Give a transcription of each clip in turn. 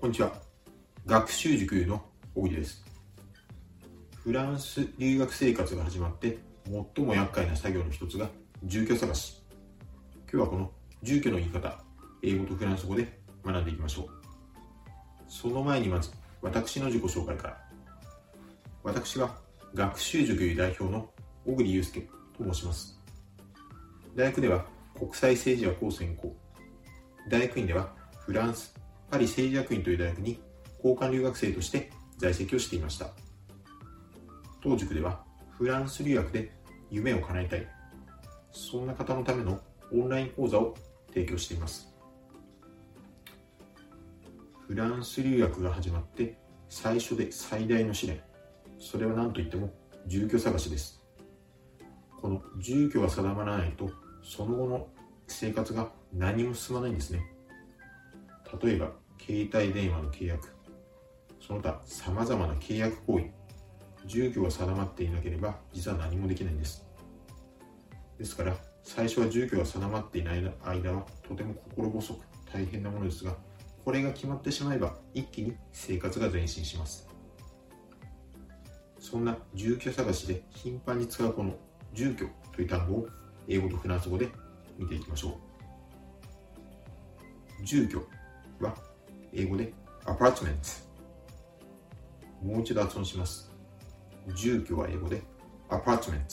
こんにちは。学習塾の小栗です。フランス留学生活が始まって最も厄介な作業の一つが住居探し。今日はこの住居の言い方、英語とフランス語で学んでいきましょう。その前にまず私の自己紹介から。私は学習塾代表の小栗祐介と申します。大学では国際政治学を専攻。大学院ではフランス、パリ政治学院という大学に交換留学生として在籍をしていました。当塾ではフランス留学で夢を叶えたい、そんな方のためのオンライン講座を提供しています。フランス留学が始まって最初で最大の試練、それは何といっても住居探しです。この住居が定まらないと、その後の生活が何も進まないんですね。例えば、携帯電話の契約、その他様々な契約行為、住居が定まっていなければ実は何もできないんです。ですから、最初は住居が定まっていない間はとても心細く大変なものですが、これが決まってしまえば一気に生活が前進します。そんな住居探しで頻繁に使うこの住居という単語を英語とフランス語で見ていきましょう。住居は英語でアパートメント。もう一度発音します。住居は英語でアパートメント。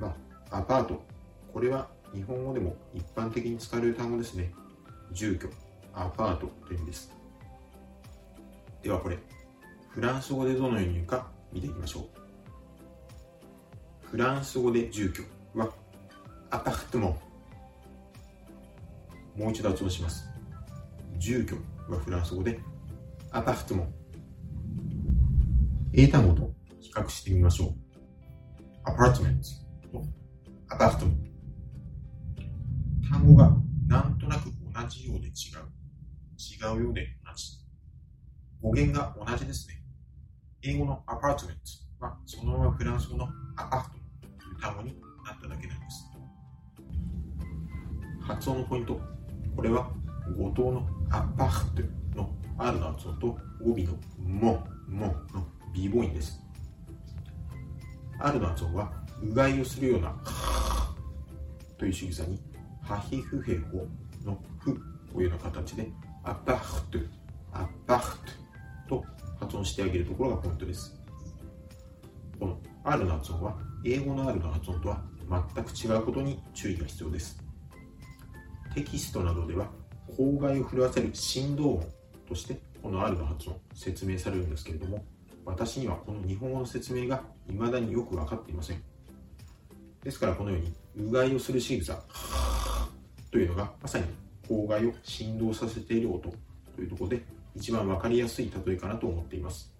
まあ、アパート。これは日本語でも一般的に使われる単語ですね。住居、アパートという意味です。ではこれ、フランス語でどのように言うか見ていきましょう。フランス語で住居はアパートモンもう一度発音します。住居はフランス語でアパートモン。英単語と？比較してみましょう。アパートメントとアパートモン。単語がなんとなく同じようで違う。違うようで同じ。語源が同じですね。英語のアパートメントはそのままフランス語のアパートという単語になっただけなんです。発音のポイント。これは語頭のアパートの R の発音と語尾のモ、モの B 母音です。R の発音はうがいをするようなという仕草にハヒフヘホのフというような形でアパート、アパートと発音してあげるところがポイントです。この R の発音は英語の R の発音とは全く違うことに注意が必要です。テキストなどでは口外を震わせる振動音としてこの R の発音説明されるんですけれども私にはこの日本語の説明が未だによく分かっていません。ですからこのようにうがいをする仕草というのがまさに口外を振動させている音というところで一番分かりやすい例えかなと思っています。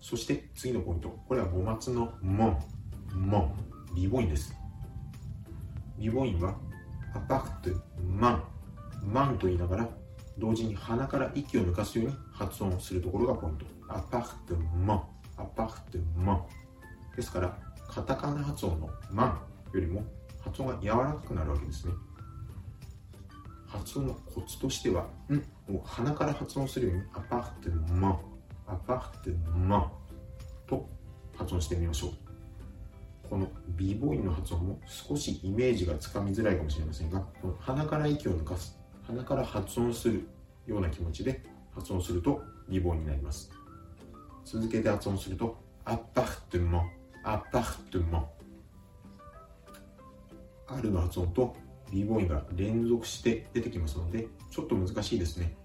そして次のポイント。これは語末の「もん」「もん」微母音です。微母音はアパクト。マンマンと言いながら同時に鼻から息を抜かすように発音するところがポイント。アパクトマン。アパクトマンですからカタカナ発音のマンよりも発音が柔らかくなるわけですね。発音のコツとしては、んを鼻から発音するようにアパクトマン。アパクトマン。と発音してみましょう。この B ボーイの発音も少しイメージがつかみづらいかもしれませんが、この鼻から息を抜かす、鼻から発音するような気持ちで発音すると B ボーイになります。続けて発音すると、アパートモン、アパートモン。R の発音と B ボーイが連続して出てきますので、ちょっと難しいですね。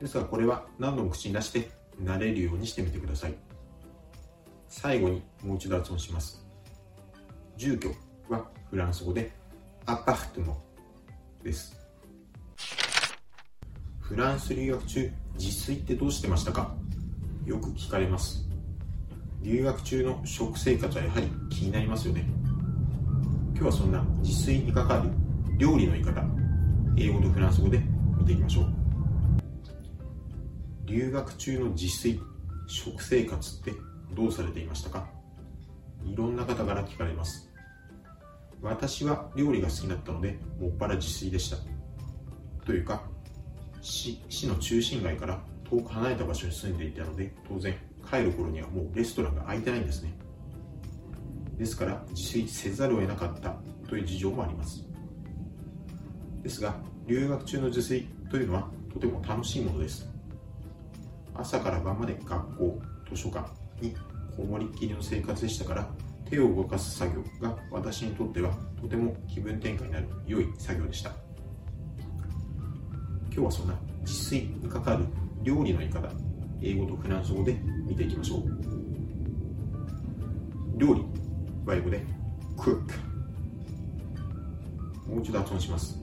ですがこれは何度も口に出して慣れるようにしてみてください。最後にもう一度発音します。住居はフランス語でアパートモです。フランス留学中、自炊ってどうしてましたか？よく聞かれます。留学中の食生活はやはり気になりますよね。今日はそんな自炊に関わる料理の言い方、英語とフランス語で見ていきましょう。留学中の自炊、食生活ってどうされていましたか？いろんな方から聞かれます。私は料理が好きだったので、もっぱら自炊でした。というか市市の中心街から遠く離れた場所に住んでいたので当然帰る頃にはもうレストランが開いてないんですね。ですから自炊せざるを得なかったという事情もあります。ですが留学中の自炊というのはとても楽しいものです。朝から晩まで学校図書館にこもりっきりの生活でしたから手を動かす作業が私にとってはとても気分転換になる良い作業でした。今日はそんな自炊にかかる料理の言い方英語とフランス語で見ていきましょう。料理は英語で cook もう一度発音します。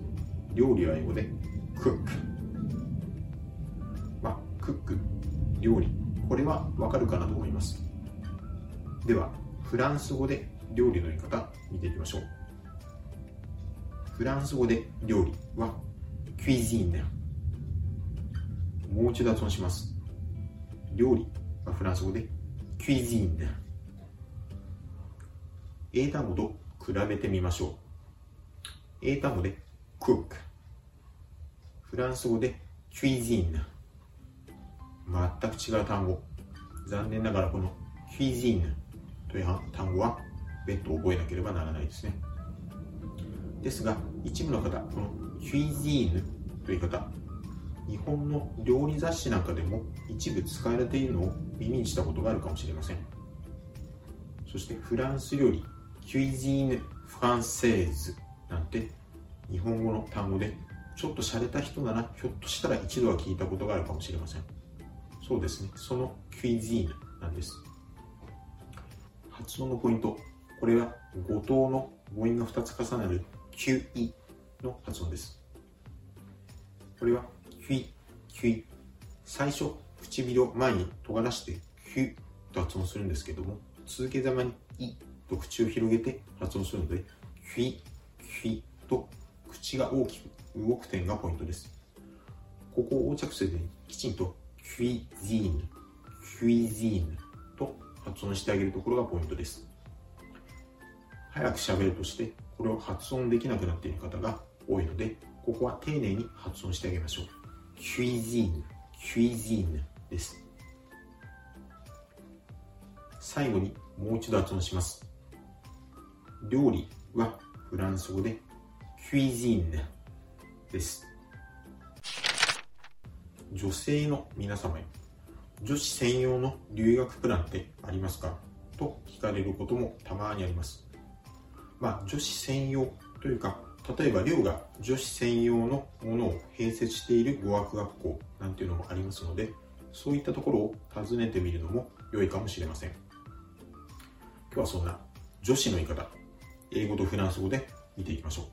料理は英語で cook まあ、クック料理。これはわかるかなと思います。ではフランス語で料理の言い方見ていきましょう。フランス語で料理はクイジーネもう一度発音します。料理はフランス語でクイジーネ英単語と比べてみましょう。英単語で cook フランス語でクイジーネ全く違う単語。残念ながらこのクイジーネという単語は別途覚えなければならないですね。ですが一部の方このキュイジーヌという方日本の料理雑誌なんかでも一部使われているのを耳にしたことがあるかもしれません。そしてフランス料理キュイジーヌ・フランセーズなんて日本語の単語でちょっと洒落た人ならひょっとしたら一度は聞いたことがあるかもしれません。そうですね。そのキュイジーヌなんです。発音のポイント。これは五島の母音が2つ重なる QE の発音です。これは QE、QE 最初唇を前に尖らして Q と発音するんですけども続けざまにいと口を広げて発音するので QE、QE と口が大きく動く点がポイントです。ここを横着せずにきちんとクイジーヌ、クイジーヌと発音してあげるところがポイントです。早く喋るとしてこれを発音できなくなっている方が多いのでここは丁寧に発音してあげましょう。キュイジーヌキュイジーヌです。最後にもう一度発音します。料理はフランス語でキュイジーヌです。女性の皆様へ女子専用の留学プランってありますか？と聞かれることもたまにあります。まあ女子専用というか例えば寮が女子専用のものを併設している語学学校なんていうのもありますのでそういったところを訪ねてみるのも良いかもしれません。今日はそんな女子の言い方英語とフランス語で見ていきましょう。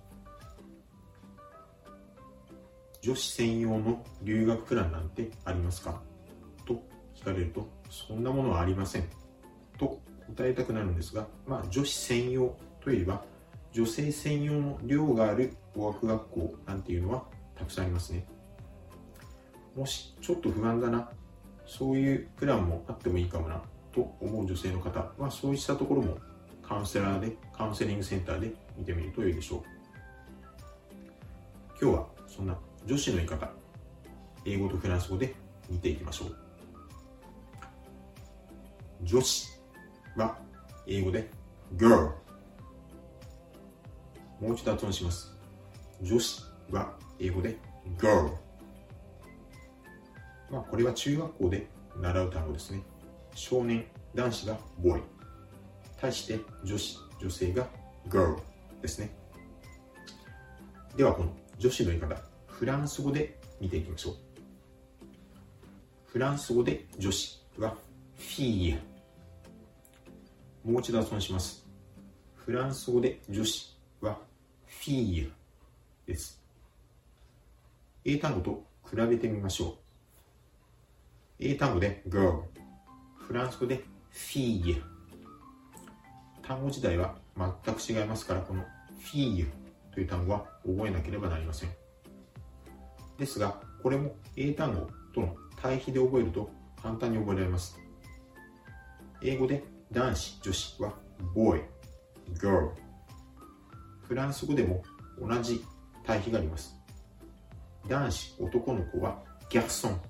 女子専用の留学プランなんてありますか？聞かれるとそんなものはありません。と答えたくなるんですが、まあ、女子専用といえば女性専用の寮がある語学学校なんていうのはたくさんありますね。もしちょっと不安だなそういうプランもあってもいいかもなと思う女性の方はそうしたところもカウンセラーでカウンセリングセンターで見てみるといいでしょう。今日はそんな女子の言い方英語とフランス語で見ていきましょう。女子は英語で girl もう一度発音します。女子は英語で girl まあこれは中学校で習う単語ですね。少年男子が boy 対して女子女性が girl ですね。ではこの女子の言い方。フランス語で見ていきましょう。フランス語で女子はフィーもう一度発音します。フランス語で女子はフィーです。英単語と比べてみましょう。英単語で girl フランス語でフィー単語自体は全く違いますからこのフィーという単語は覚えなければなりません。ですがこれも英単語との対比で覚えると簡単に覚えられます。英語で男子女子は boy girl フランス語でも同じ対比があります。男子男の子はギャルソン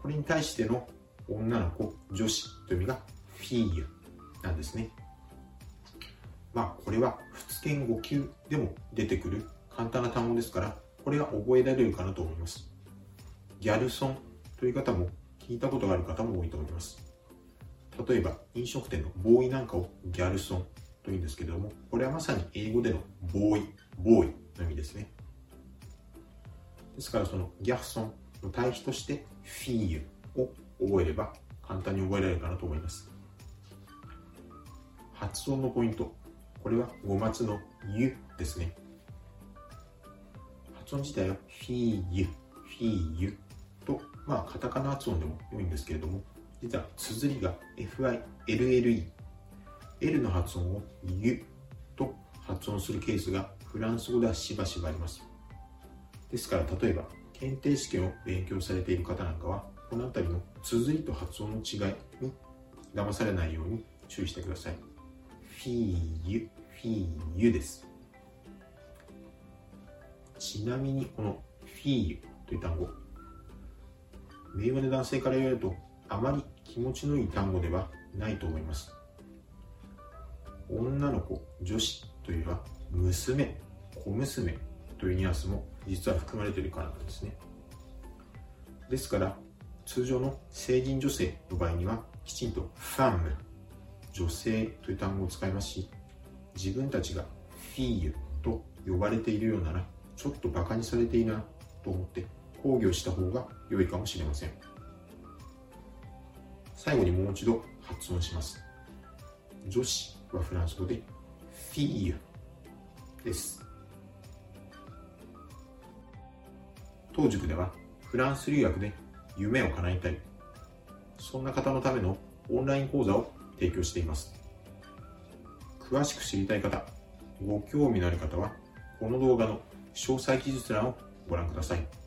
これに対しての女の子女子という意味がフィーユなんですね。まあこれは仏言語級でも出てくる簡単な単語ですからこれは覚えられるかなと思います。ギャルソンという方も聞いたことがある方も多いと思います。例えば飲食店のボーイなんかをギャルソンというんですけれどもこれはまさに英語でのボーイボーイの意味ですね。ですからそのギャルソンの対比としてフィーユを覚えれば簡単に覚えられるかなと思います。発音のポイント。これは5末の「ゆ」ですね。発音自体はフィーユフィーユとまあカタカナ発音でも良いんですけれども実は綴りが FILLE L の発音を「ゆ」と発音するケースがフランス語ではしばしばあります。ですから例えば検定試験を勉強されている方なんかはこの辺りの綴りと発音の違いに騙されないように注意してください。フィーユフィーユです。ちなみにこのフィーユという単語。名誉な男性から言われるとあまり気持ちのいい単語ではないと思います。女の子女子というは娘小娘というニュアンスも実は含まれているからなんですね。ですから通常の成人女性の場合にはきちんとファム女性という単語を使いますし自分たちがフィーユと呼ばれているようならちょっとバカにされているなと思って抗議をした方が良いかもしれません。最後にもう一度発音します。女子はフランス語でフィーユです。当塾ではフランス留学で夢を叶えたい。そんな方のためのオンライン講座を提供しています。詳しく知りたい方ご興味のある方はこの動画の詳細記述欄をご覧ください。